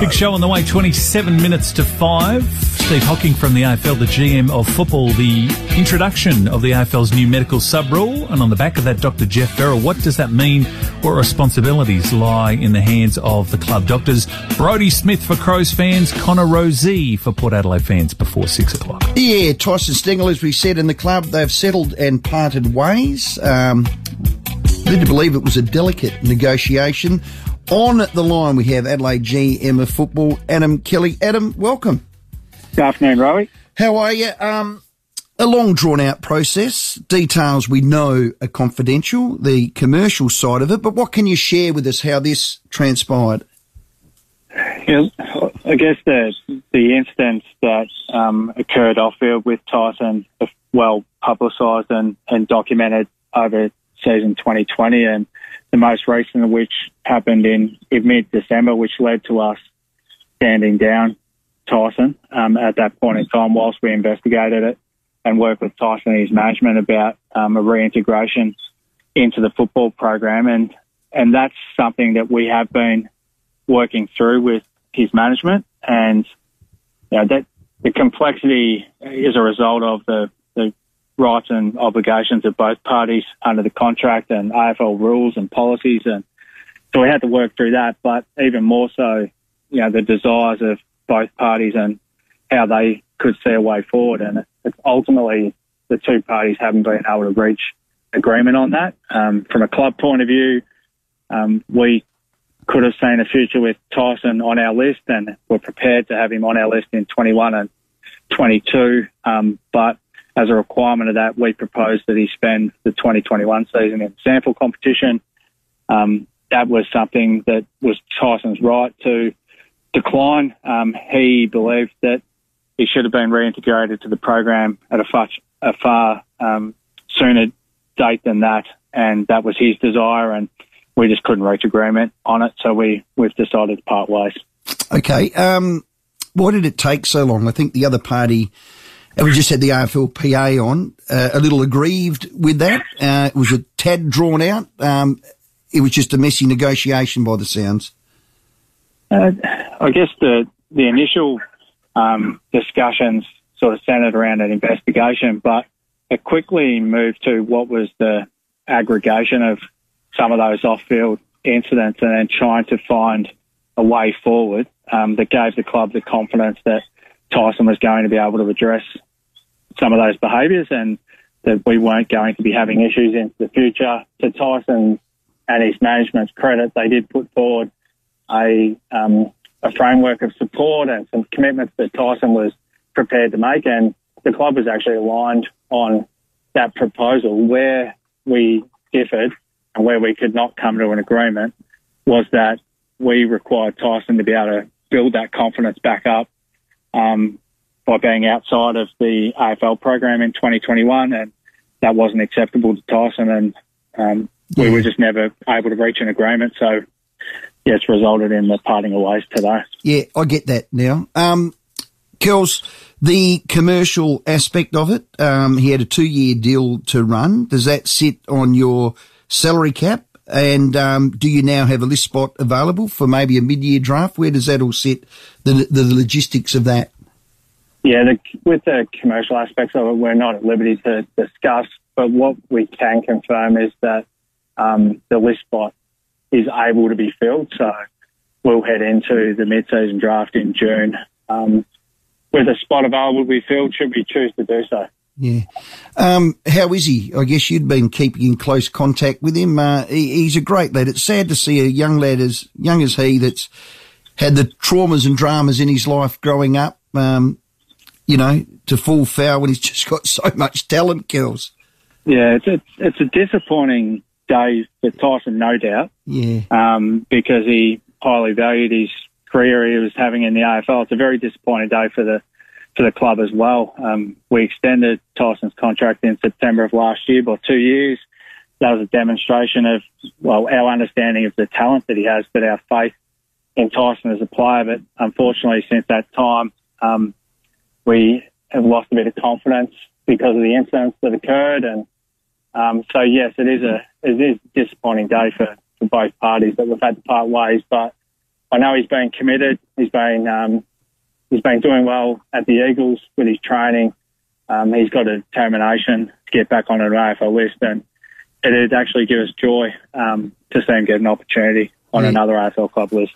Big show on the way, 27 minutes to 5. Steve Hocking from the AFL, the GM of football, the introduction of the AFL's new medical sub rule, and on the back of that, Dr. Jeff Farrell. What does that mean? What responsibilities lie in the hands of the club doctors? Brodie Smith for Crows fans, Connor Rozee for Port Adelaide fans before 6 o'clock. Yeah, Tyson Stengle, as we said in the club, they've settled and parted ways. Um, led to believe it was a delicate negotiation. On the line, we have Adelaide GM of football, Adam Kelly. Adam, welcome. Good afternoon, Rowie. How are you? Um, a long drawn out process. Details we know are confidential, the commercial side of it, but what can you share with us how this transpired? Yeah, I guess the the instance that um, occurred off field with Tyson, well publicised and, and documented over season 2020, and the most recent of which happened in, mid December, which led to us standing down Tyson um, at that point in time whilst we investigated it and worked with Tyson and his management about um, a reintegration into the football program. And, and that's something that we have been working through with his management. And you know, that the complexity is a result of the rights and obligations of both parties under the contract and AFL rules and policies. And so we had to work through that, but even more so, you know, the desires of both parties and how they could see a way forward. And it's ultimately the two parties haven't been able to reach agreement on that. Um, from a club point of view, um, we could have seen a future with Tyson on our list and we're prepared to have him on our list in 21 and 22. Um, but as a requirement of that, we proposed that he spend the 2021 season in SANFL competition. Um, that was something that was Tyson's right to decline. Um, he believed that he should have been reintegrated to the program at a far, a far um, sooner date than that, and that was his desire, and we just couldn't reach agreement on it, so we we've decided to part ways. Okay, um, why did it take so long? I think the other party and we just had the AFLPA on, uh, a little aggrieved with that. Uh, it was a tad drawn out. Um, it was just a messy negotiation by the sounds. Uh, I guess the the initial um, discussions sort of centred around an investigation, but it quickly moved to what was the aggregation of some of those off-field incidents, and then trying to find a way forward um, that gave the club the confidence that Tyson was going to be able to address some of those behaviours and that we weren't going to be having issues into the future. To Tyson and his management's credit, they did put forward a, um, a framework of support and some commitments that Tyson was prepared to make, and the club was actually aligned on that proposal. Where we differed and where we could not come to an agreement was that we required Tyson to be able to build that confidence back up um, by being outside of the AFL program in 2021, and that wasn't acceptable to Tyson, and um, we were just never able to reach an agreement. So, yeah, it's resulted in the parting of ways today. Yeah, I get that now. Um, Kels, the commercial aspect of it, um, he had a two-year deal to run. Does that sit on your salary cap? And um, do you now have a list spot available for maybe a mid-year draft? Where does that all sit? The the logistics of that. Yeah, the, with the commercial aspects of it, we're not at liberty to discuss. But what we can confirm is that um, the list spot is able to be filled. So we'll head into the mid-season draft in June um, with a spot available to be filled should we choose to do so. Yeah. Um, how is he? I guess you'd been keeping in close contact with him. Uh, he, he's a great lad. It's sad to see a young lad as young as he that's had the traumas and dramas in his life growing up, um, you know, to fall foul when he's just got so much talent, Kels. Yeah, it's a, it's a disappointing day for Tyson, no doubt. Yeah. Um, because he highly valued his career he was having in the AFL. It's a very disappointing day for the for the club as well. Um, we extended Tyson's contract in September of last year by two years. That was a demonstration of, well, our understanding of the talent that he has, but our faith in Tyson as a player. But unfortunately, since that time, um, we have lost a bit of confidence because of the incidents that occurred. And um, so, yes, it is a it is a disappointing day for, for both parties that we've had to part ways. But I know he's been committed. He's been um, he's been doing well at the Eagles with his training. Um, he's got a determination to get back on an AFL list, and it'd actually give us joy um, to see him get an opportunity on yeah. another AFL club list.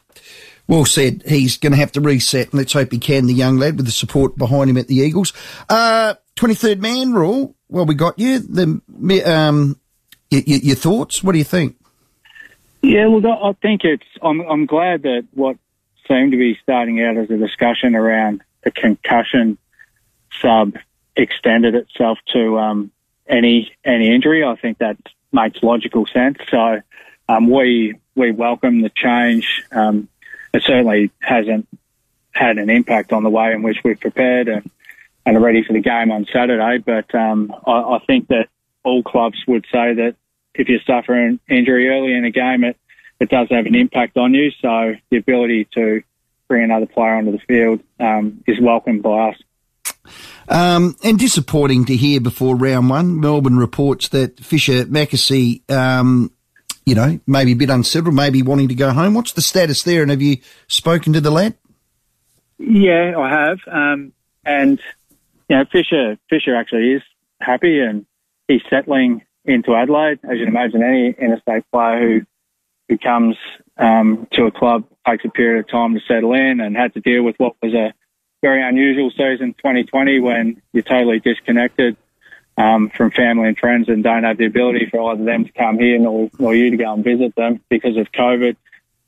Well said. He's going to have to reset, and let's hope he can, the young lad, with the support behind him at the Eagles. Uh, 23rd man rule. Well, we got you. The um, y- y- your thoughts? What do you think? Yeah, well, I think it's. I'm, I'm glad that what seemed to be starting out as a discussion around the concussion sub extended itself to um, any any injury. I think that makes logical sense. So um, we we welcome the change. Um, it certainly hasn't had an impact on the way in which we've prepared and, and are ready for the game on Saturday. But um, I, I think that all clubs would say that if you suffer an injury early in a game, it, it does have an impact on you. So the ability to bring another player onto the field um, is welcomed by us. Um, and disappointing to hear before round one, Melbourne reports that Fischer McAsey, um, you know, maybe a bit unsettled, maybe wanting to go home. What's the status there? And have you spoken to the lad? Yeah, I have. Um, and, you know, Fischer, Fischer actually is happy and he's settling into Adelaide. As you'd imagine, any interstate player who, who comes um, to a club takes a period of time to settle in and had to deal with what was a very unusual season 2020 when you're totally disconnected um, from family and friends and don't have the ability for either them to come here nor, nor you to go and visit them because of COVID.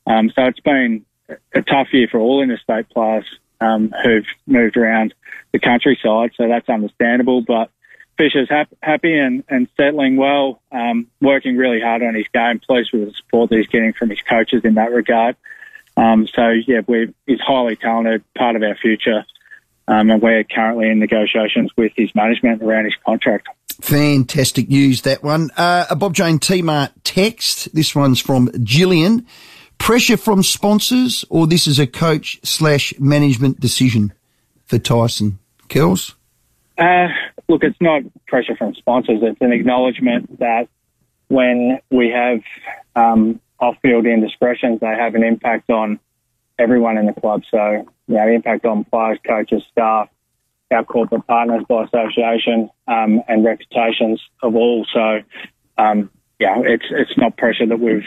Um, so it's been a tough year for all interstate players um, who've moved around the countryside, so that's understandable. But Fischer's hap- happy and, and settling well, um, working really hard on his game, pleased with the support that he's getting from his coaches in that regard. Um, so yeah, we he's highly talented, part of our future, um, and we're currently in negotiations with his management around his contract. Fantastic news that one. Uh, a Bob Jane T-Mart text. This one's from Gillian. Pressure from sponsors, or this is a coach slash management decision for Tyson Kells? Uh, look, it's not pressure from sponsors. It's an acknowledgement that when we have um, off-field indiscretions, they have an impact on everyone in the club. So, you know, impact on players, coaches, staff, our corporate partners by association, um, and reputations of all. So, um, yeah, it's it's not pressure that we've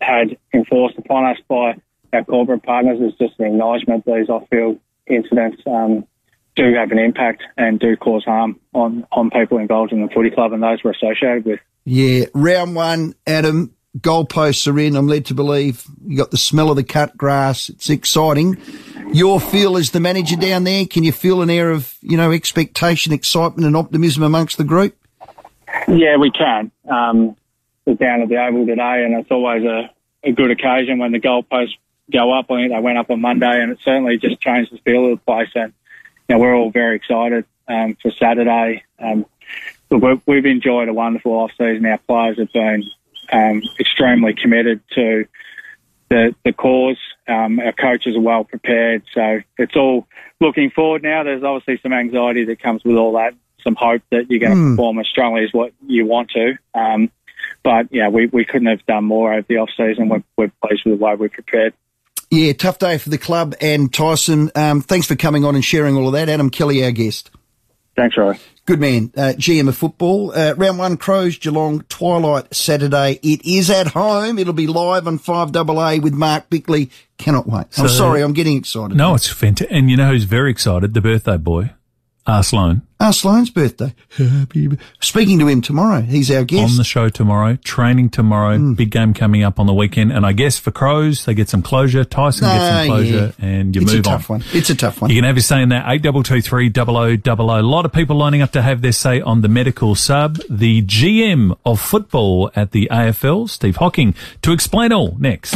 had enforced upon us by our corporate partners. It's just an acknowledgement that these off-field incidents um, do have an impact and do cause harm on on people involved in the footy club and those we're associated with. Yeah, round one, Adam goalposts are in. I'm led to believe you got the smell of the cut grass. It's exciting. Your feel as the manager down there, can you feel an air of, you know, expectation, excitement and optimism amongst the group? Yeah, we can. Um, we're down at the Oval today and it's always a, a good occasion when the goalposts go up. I think they went up on Monday and it certainly just changed the feel of the place and, you know, we're all very excited, um, for Saturday. Um, we've enjoyed a wonderful off season. Our players have been um, extremely committed to the, the cause. Um, our coaches are well prepared, so it's all looking forward now. There's obviously some anxiety that comes with all that, some hope that you're going to mm. perform as strongly as what you want to. Um, but yeah, we, we couldn't have done more over the off season. We're, we're pleased with the way we prepared. Yeah, tough day for the club and Tyson. Um, thanks for coming on and sharing all of that. Adam Kelly, our guest. Thanks, Roy. Good man. Uh, GM of football. Uh, round one, Crows, Geelong, Twilight Saturday. It is at home. It'll be live on 5AA with Mark Bickley. Cannot wait. I'm sorry, I'm getting excited. No, it's fantastic. And you know who's very excited? The birthday boy. Arsloan. Arsloan's birthday. Happy. Speaking to him tomorrow. He's our guest. On the show tomorrow. Training tomorrow. Mm. Big game coming up on the weekend. And I guess for Crows, they get some closure. Tyson gets some closure yeah. and you it's move on. It's a tough one. It's a tough one. You can have your say in that. 8223 A lot of people lining up to have their say on the medical sub. The GM of football at the AFL, Steve Hocking, to explain all next.